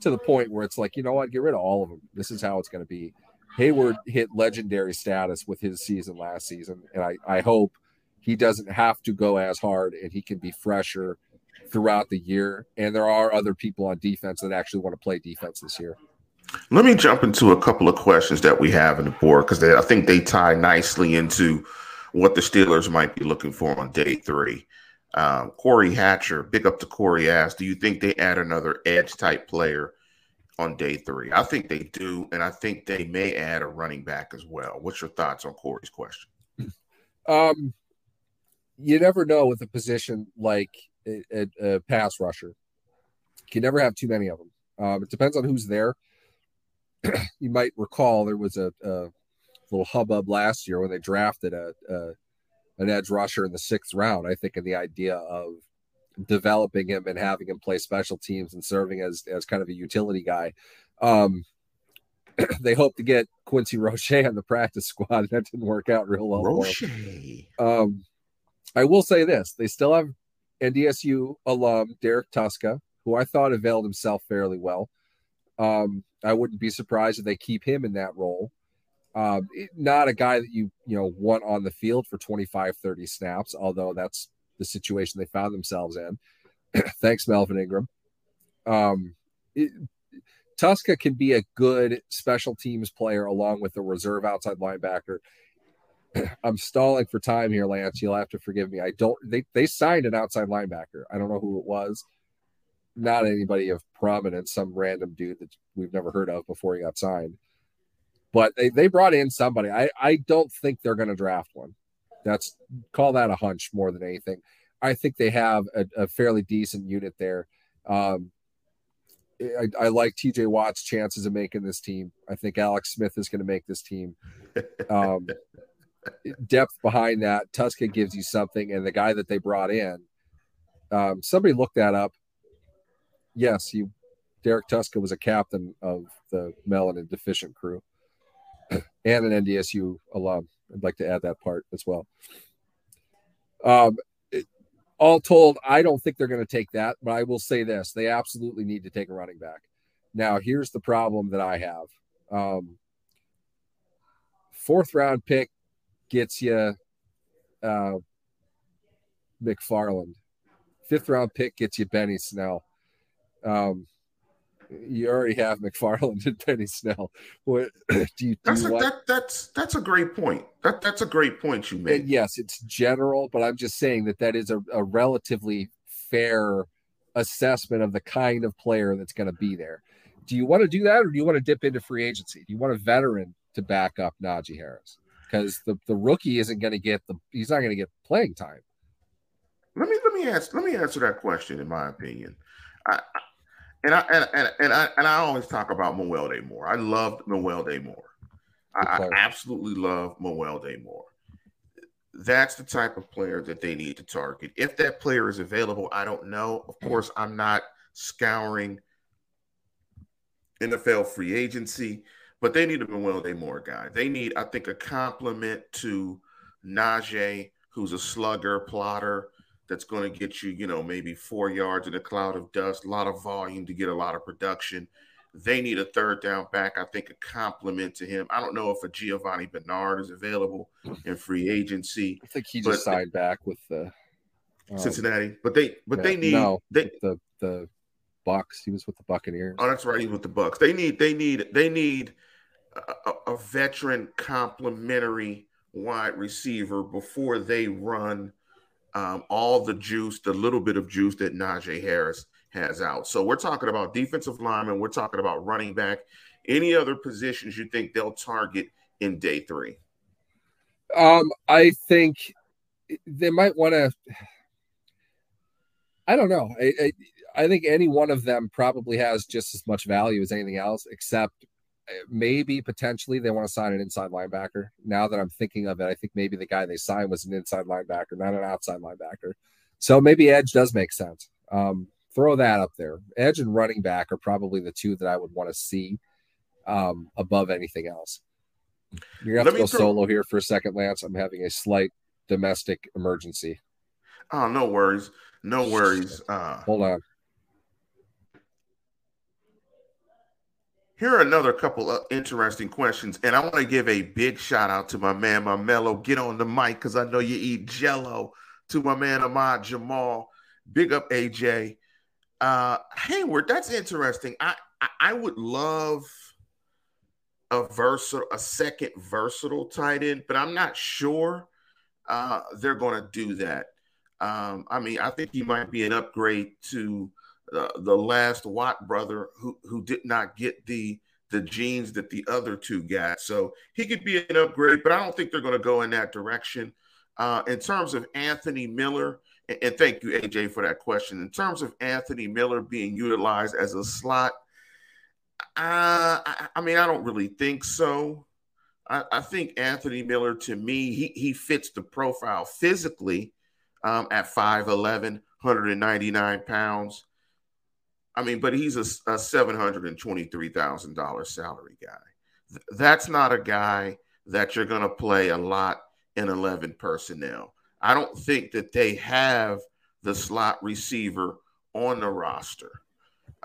to the point mm-hmm. where it's like, you know what, get rid of all of them. This is how it's going to be. Heyward hit legendary status with his season last season, and I, I hope he doesn't have to go as hard and he can be fresher throughout the year. And there are other people on defense that actually want to play defense this year. Let me jump into a couple of questions that we have in the board because I think they tie nicely into what the Steelers might be looking for on day three. Um, Corey Hatcher, big up to Corey, asked, Do you think they add another edge type player on day three? I think they do, and I think they may add a running back as well. What's your thoughts on Corey's question? Um, you never know with a position like a, a, pass rusher. You never have too many of them. Um, it depends on who's there. you might recall there was a, a, little hubbub last year when they drafted a, a an edge rusher in the sixth round. I think in the idea of developing him and having him play special teams and serving as as kind of a utility guy. Um, they hope to get Quincy Roche on the practice squad. That didn't work out real well. Roche. Um, I will say this: they still have NDSU alum Derrek Tuszka, who I thought availed himself fairly well. Um, I wouldn't be surprised if they keep him in that role. Um, not a guy that you you know want on the field for 25, 30 snaps, although that's the situation they found themselves in. Thanks, Melvin Ingram. Um, it, Tuszka can be a good special teams player along with a reserve outside linebacker. I'm stalling for time here, Lance. You'll have to forgive me. I don't. They they signed an outside linebacker. I don't know who it was. Not anybody of prominence. Some random dude that we've never heard of before he got signed but they, they brought in somebody. I, I don't think they're going to draft one. That's call that a hunch more than anything. I think they have a, a fairly decent unit there. Um, I, I, like TJ Watt's chances of making this team. I think Alex Smith is going to make this team. Um, depth behind that, Tuszka gives you something, and the guy that they brought in, um, somebody looked that up. Yes, you, Derrek Tuszka was a captain of the melanin deficient crew and an NDSU alum. I'd like to add that part as well. Um, all told, I don't think they're going to take that, but I will say this: they absolutely need to take a running back. Now, here's the problem that I have: um, fourth round pick gets you uh, McFarland. Fifth round pick gets you Benny Snell. Um, you already have McFarland and Benny Snell. What do you? Do that's you a, that, that's that's a great point. That that's a great point you made. And yes, it's general, but I'm just saying that that is a, a relatively fair assessment of the kind of player that's going to be there. Do you want to do that, or do you want to dip into free agency? Do you want a veteran to back up Najee Harris? Because the, the rookie isn't going to get the he's not going to get playing time. Let me let me ask let me answer that question. In my opinion, I, and I and, and, and I and I always talk about Mewelde Moore. I loved Mewelde Moore. I, I absolutely love Mewelde Moore. That's the type of player that they need to target. If that player is available, I don't know. Of course, I'm not scouring NFL free agency, but they need a Mewelde Moore guy. They need, I think, a complement to Najee, who's a slugger, plotter, that's going to get you, you know, maybe four yards in a cloud of dust, a lot of volume to get a lot of production. They need a third down back, I think, a compliment to him. I don't know if a Giovanni Bernard is available in free agency. I think he just signed back with the um, Cincinnati, but they but yeah, they need no, they, the the Bucks. He was with the Buccaneers. Oh, that's right. He's with the Bucks. They need they need they need a, a veteran complementary wide receiver before they run um, all the juice, the little bit of juice that Najee Harris has out. So we're talking about defensive lineman. We're talking about running back. Any other positions you think they'll target in day three? Um, I think they might want to. I don't know. I, I, I think any one of them probably has just as much value as anything else, except maybe potentially they want to sign an inside linebacker. Now that I'm thinking of it, I think maybe the guy they signed was an inside linebacker, not an outside linebacker. So maybe edge does make sense. Um, throw that up there. Edge and running back are probably the two that I would want to see um, above anything else. You're gonna have to go throw- solo here for a second, Lance. I'm having a slight domestic emergency. Oh, no worries. No worries. Uh, Hold on. Here are another couple of interesting questions, and I want to give a big shout out to my man, my mellow. Get on the mic because I know you eat Jello. To my man Ahmad Jamal, big up AJ. Uh, Heyward, that's interesting. I, I I would love a versatile, a second versatile tight end, but I'm not sure uh, they're going to do that. Um, I mean, I think he might be an upgrade to the last Watt brother who who did not get the the genes that the other two got. So he could be an upgrade, but I don't think they're going to go in that direction. Uh, in terms of Anthony Miller, and, and, thank you AJ for that question. In terms of Anthony Miller being utilized as a slot, uh, I, I, mean I don't really think so. I, I, think Anthony Miller to me he he fits the profile physically um, at 5'11", 199 pounds. I mean, but he's a, a $723,000 salary guy. Th- that's not a guy that you're going to play a lot in 11 personnel. I don't think that they have the slot receiver on the roster.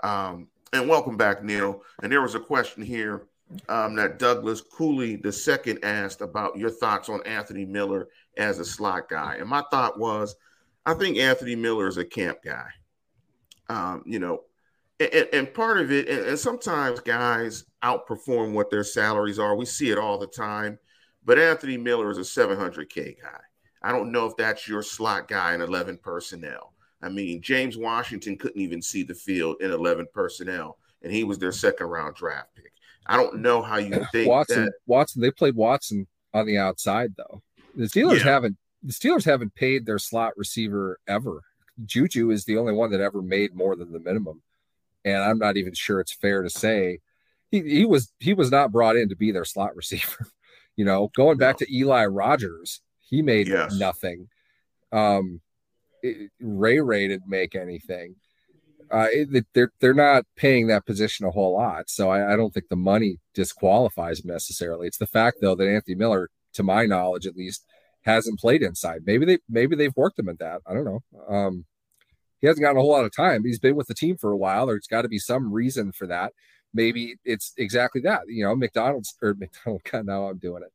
Um, and welcome back, Neil. And there was a question here um, that Douglas Cooley second asked about your thoughts on Anthony Miller as a slot guy. And my thought was, I think Anthony Miller is a camp guy. Um, you know, and, and part of it, and, and sometimes guys outperform what their salaries are. We see it all the time. But Anthony Miller is a 700K guy. I don't know if that's your slot guy in 11 personnel. I mean, James Washington couldn't even see the field in 11 personnel, and he was their second round draft pick. I don't know how you think Watson. That... Watson. They played Watson on the outside though. The Steelers yeah. haven't. The Steelers haven't paid their slot receiver ever. Juju is the only one that ever made more than the minimum and I'm not even sure it's fair to say he, he was he was not brought in to be their slot receiver. you know, going back no. to Eli Rogers, he made yes. nothing. Um, it, Ray Ray didn't make anything. Uh, it, they're they're not paying that position a whole lot, so I, I don't think the money disqualifies him necessarily. It's the fact though that Anthony Miller, to my knowledge at least, hasn't played inside. Maybe they maybe they've worked him at that. I don't know. Um, he hasn't gotten a whole lot of time. He's been with the team for a while. There's got to be some reason for that. Maybe it's exactly that. You know, McDonald's or McDonald. God, now I'm doing it.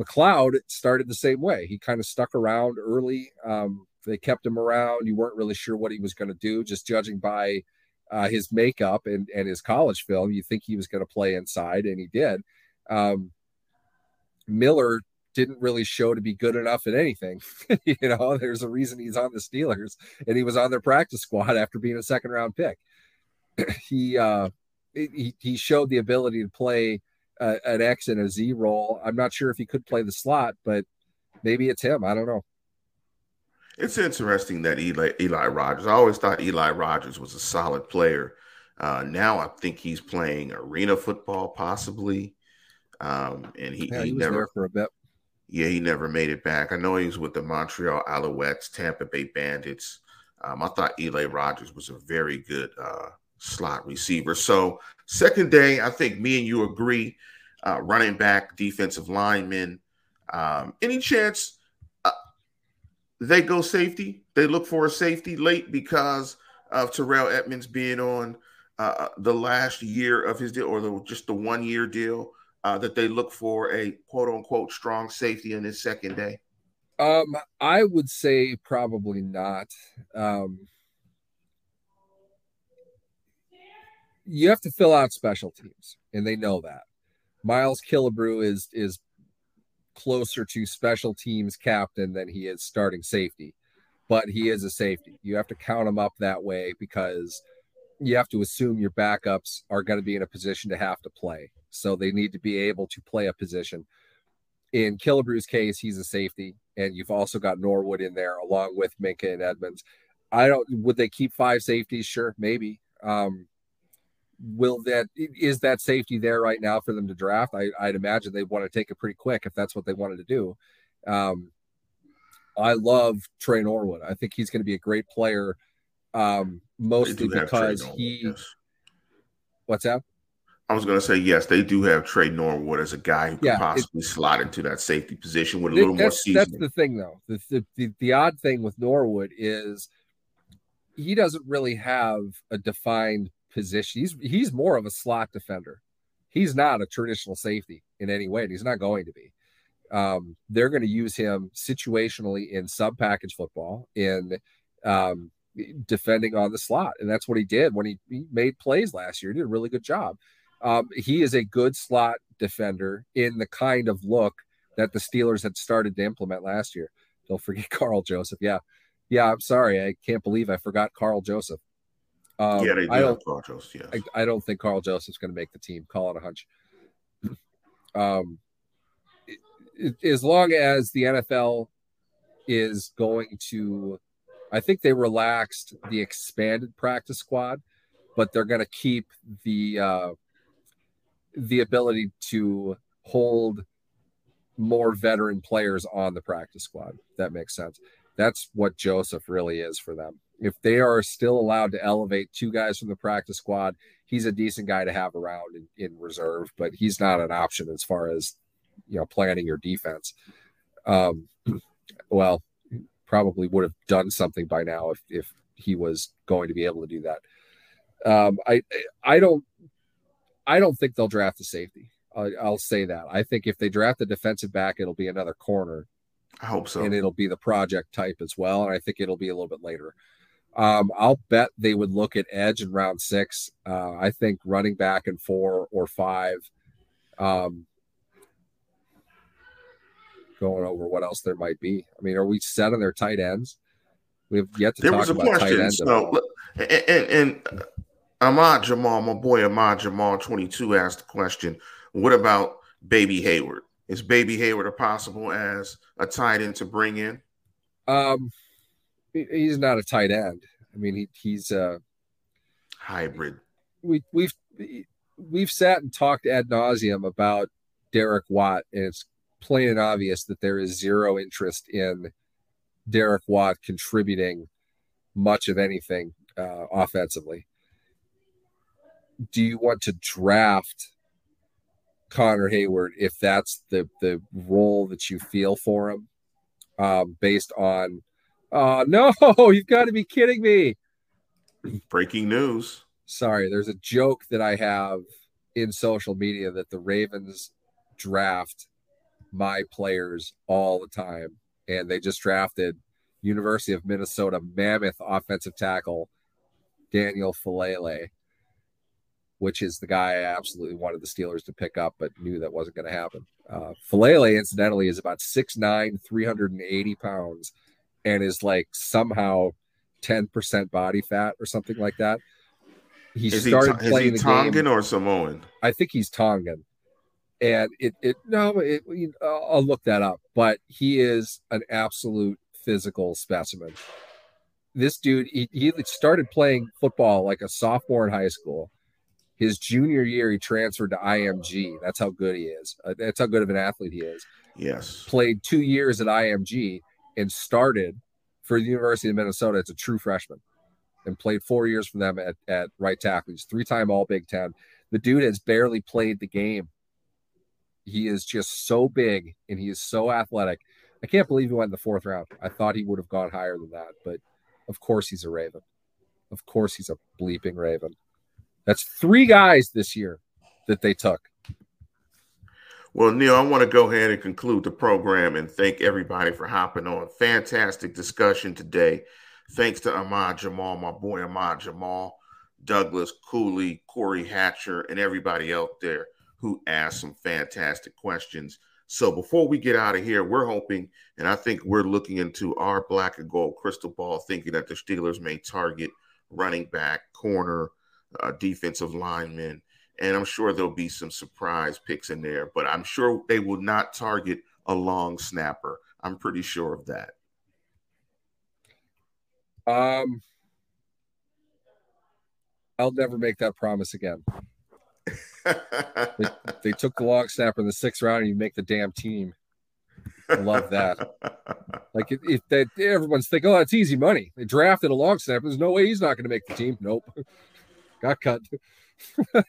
McCloud started the same way. He kind of stuck around early. Um, they kept him around. You weren't really sure what he was going to do, just judging by uh, his makeup and, and his college film. You think he was going to play inside, and he did. Um, Miller didn't really show to be good enough at anything. you know, there's a reason he's on the Steelers and he was on their practice squad after being a second round pick. he uh he, he showed the ability to play uh, an X and a Z role. I'm not sure if he could play the slot, but maybe it's him. I don't know. It's interesting that Eli Eli Rogers. I always thought Eli Rogers was a solid player. Uh, now I think he's playing arena football, possibly. Um, and he, yeah, he, he never for a bit. Yeah, he never made it back. I know he was with the Montreal Alouettes, Tampa Bay Bandits. Um, I thought Eli Rogers was a very good uh, slot receiver. So, second day, I think me and you agree uh, running back, defensive lineman. Um, any chance uh, they go safety? They look for a safety late because of Terrell Edmunds being on uh, the last year of his deal or the, just the one year deal uh, that they look for a quote unquote strong safety in his second day? Um, I would say probably not. Um, you have to fill out special teams, and they know that. Miles Killebrew is is closer to special teams captain than he is starting safety, but he is a safety. You have to count him up that way because you have to assume your backups are going to be in a position to have to play. So they need to be able to play a position. In Killebrew's case, he's a safety, and you've also got Norwood in there along with Minkah and Edmunds. I don't would they keep five safeties? Sure, maybe. Um, will that is that safety there right now for them to draft? I, would imagine they want to take it pretty quick if that's what they wanted to do. Um, I love Tre Norwood. I think he's going to be a great player, um, mostly because he. Yes. What's that? I was going to say yes. They do have Tre Norwood as a guy who yeah, could possibly it, slot into that safety position with a little more seasoning. That's the thing, though. The, the, the the odd thing with Norwood is he doesn't really have a defined position. He's he's more of a slot defender. He's not a traditional safety in any way, and he's not going to be. Um, they're going to use him situationally in sub package football in um, defending on the slot, and that's what he did when he, he made plays last year. He did a really good job. Um, he is a good slot defender in the kind of look that the Steelers had started to implement last year. Don't forget Karl Joseph. Yeah, yeah. I'm sorry, I can't believe I forgot Karl Joseph. Um, yeah, they do I don't, Karl Joseph. Yes. I, I, don't think Karl Joseph's going to make the team. Call it a hunch. Um, as long as the NFL is going to, I think they relaxed the expanded practice squad, but they're going to keep the uh, the ability to hold more veteran players on the practice squad. that makes sense. That's what Joseph really is for them. If they are still allowed to elevate two guys from the practice squad, he's a decent guy to have around in, in reserve, but he's not an option as far as you know planning your defense. Um, well, probably would have done something by now if if he was going to be able to do that. Um, I I don't I don't think they'll draft a safety. I, I'll say that. I think if they draft a defensive back, it'll be another corner. I hope so. And it'll be the project type as well. And I think it'll be a little bit later. Um, I'll bet they would look at edge in round six. Uh, I think running back in four or five. Um, going over what else there might be. I mean, are we set on their tight ends? We have yet to there talk about question. tight ends. So, and, and, and Ahmad Jamal, my boy Ahmad Jamal, 22, asked the question What about Baby Heyward? Is Baby Heyward a possible as a tight end to bring in? Um, he's not a tight end. I mean, he, he's a hybrid. We we've we've sat and talked ad nauseum about Derek Watt, and it's plain and obvious that there is zero interest in Derek Watt contributing much of anything uh, offensively. Do you want to draft Connor Heyward if that's the the role that you feel for him, um, based on Oh no, you've got to be kidding me. Breaking news. Sorry, there's a joke that I have in social media that the Ravens draft my players all the time. And they just drafted University of Minnesota mammoth offensive tackle Daniel Faalele, which is the guy I absolutely wanted the Steelers to pick up, but knew that wasn't going to happen. Uh, Faalele, incidentally, is about 6'9, 380 pounds and is like somehow 10% body fat or something like that. He is started he, playing is he Tongan game. or Samoan? I think he's Tongan. And it, it no, it, I'll look that up. But he is an absolute physical specimen. This dude, he, he started playing football like a sophomore in high school. His junior year, he transferred to IMG. That's how good he is. Uh, that's how good of an athlete he is. Yes. Played two years at IMG and started for the University of Minnesota as a true freshman and played four years for them at, at right tackle. He's three time All Big Ten. The dude has barely played the game. He is just so big and he is so athletic. I can't believe he went in the fourth round. I thought he would have gone higher than that, but of course he's a Raven. Of course he's a bleeping Raven. That's three guys this year that they took. Well, Neil, I want to go ahead and conclude the program and thank everybody for hopping on. Fantastic discussion today. Thanks to Ahmad Jamal, my boy Ahmad Jamal, Douglas Cooley, Corey Hatcher, and everybody out there who asked some fantastic questions. So before we get out of here, we're hoping, and I think we're looking into our black and gold crystal ball, thinking that the Steelers may target running back, corner, uh, defensive lineman, and I'm sure there'll be some surprise picks in there, but I'm sure they will not target a long snapper. I'm pretty sure of that. Um, I'll never make that promise again. They, they, took the long snapper in the sixth round, and you make the damn team. I love that. Like if, if that everyone's thinking, oh, that's easy money. They drafted a long snapper. There's no way he's not going to make the team. Nope, got cut. and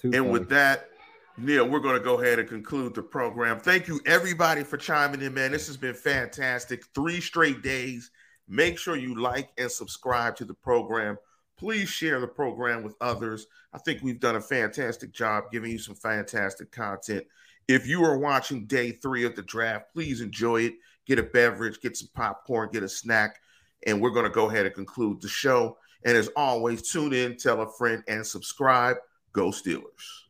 funny. with that, Neil, we're going to go ahead and conclude the program. Thank you, everybody, for chiming in, man. This has been fantastic. Three straight days. Make sure you like and subscribe to the program. Please share the program with others. I think we've done a fantastic job giving you some fantastic content. If you are watching day three of the draft, please enjoy it. Get a beverage, get some popcorn, get a snack, and we're going to go ahead and conclude the show. And as always, tune in, tell a friend, and subscribe. Go Steelers.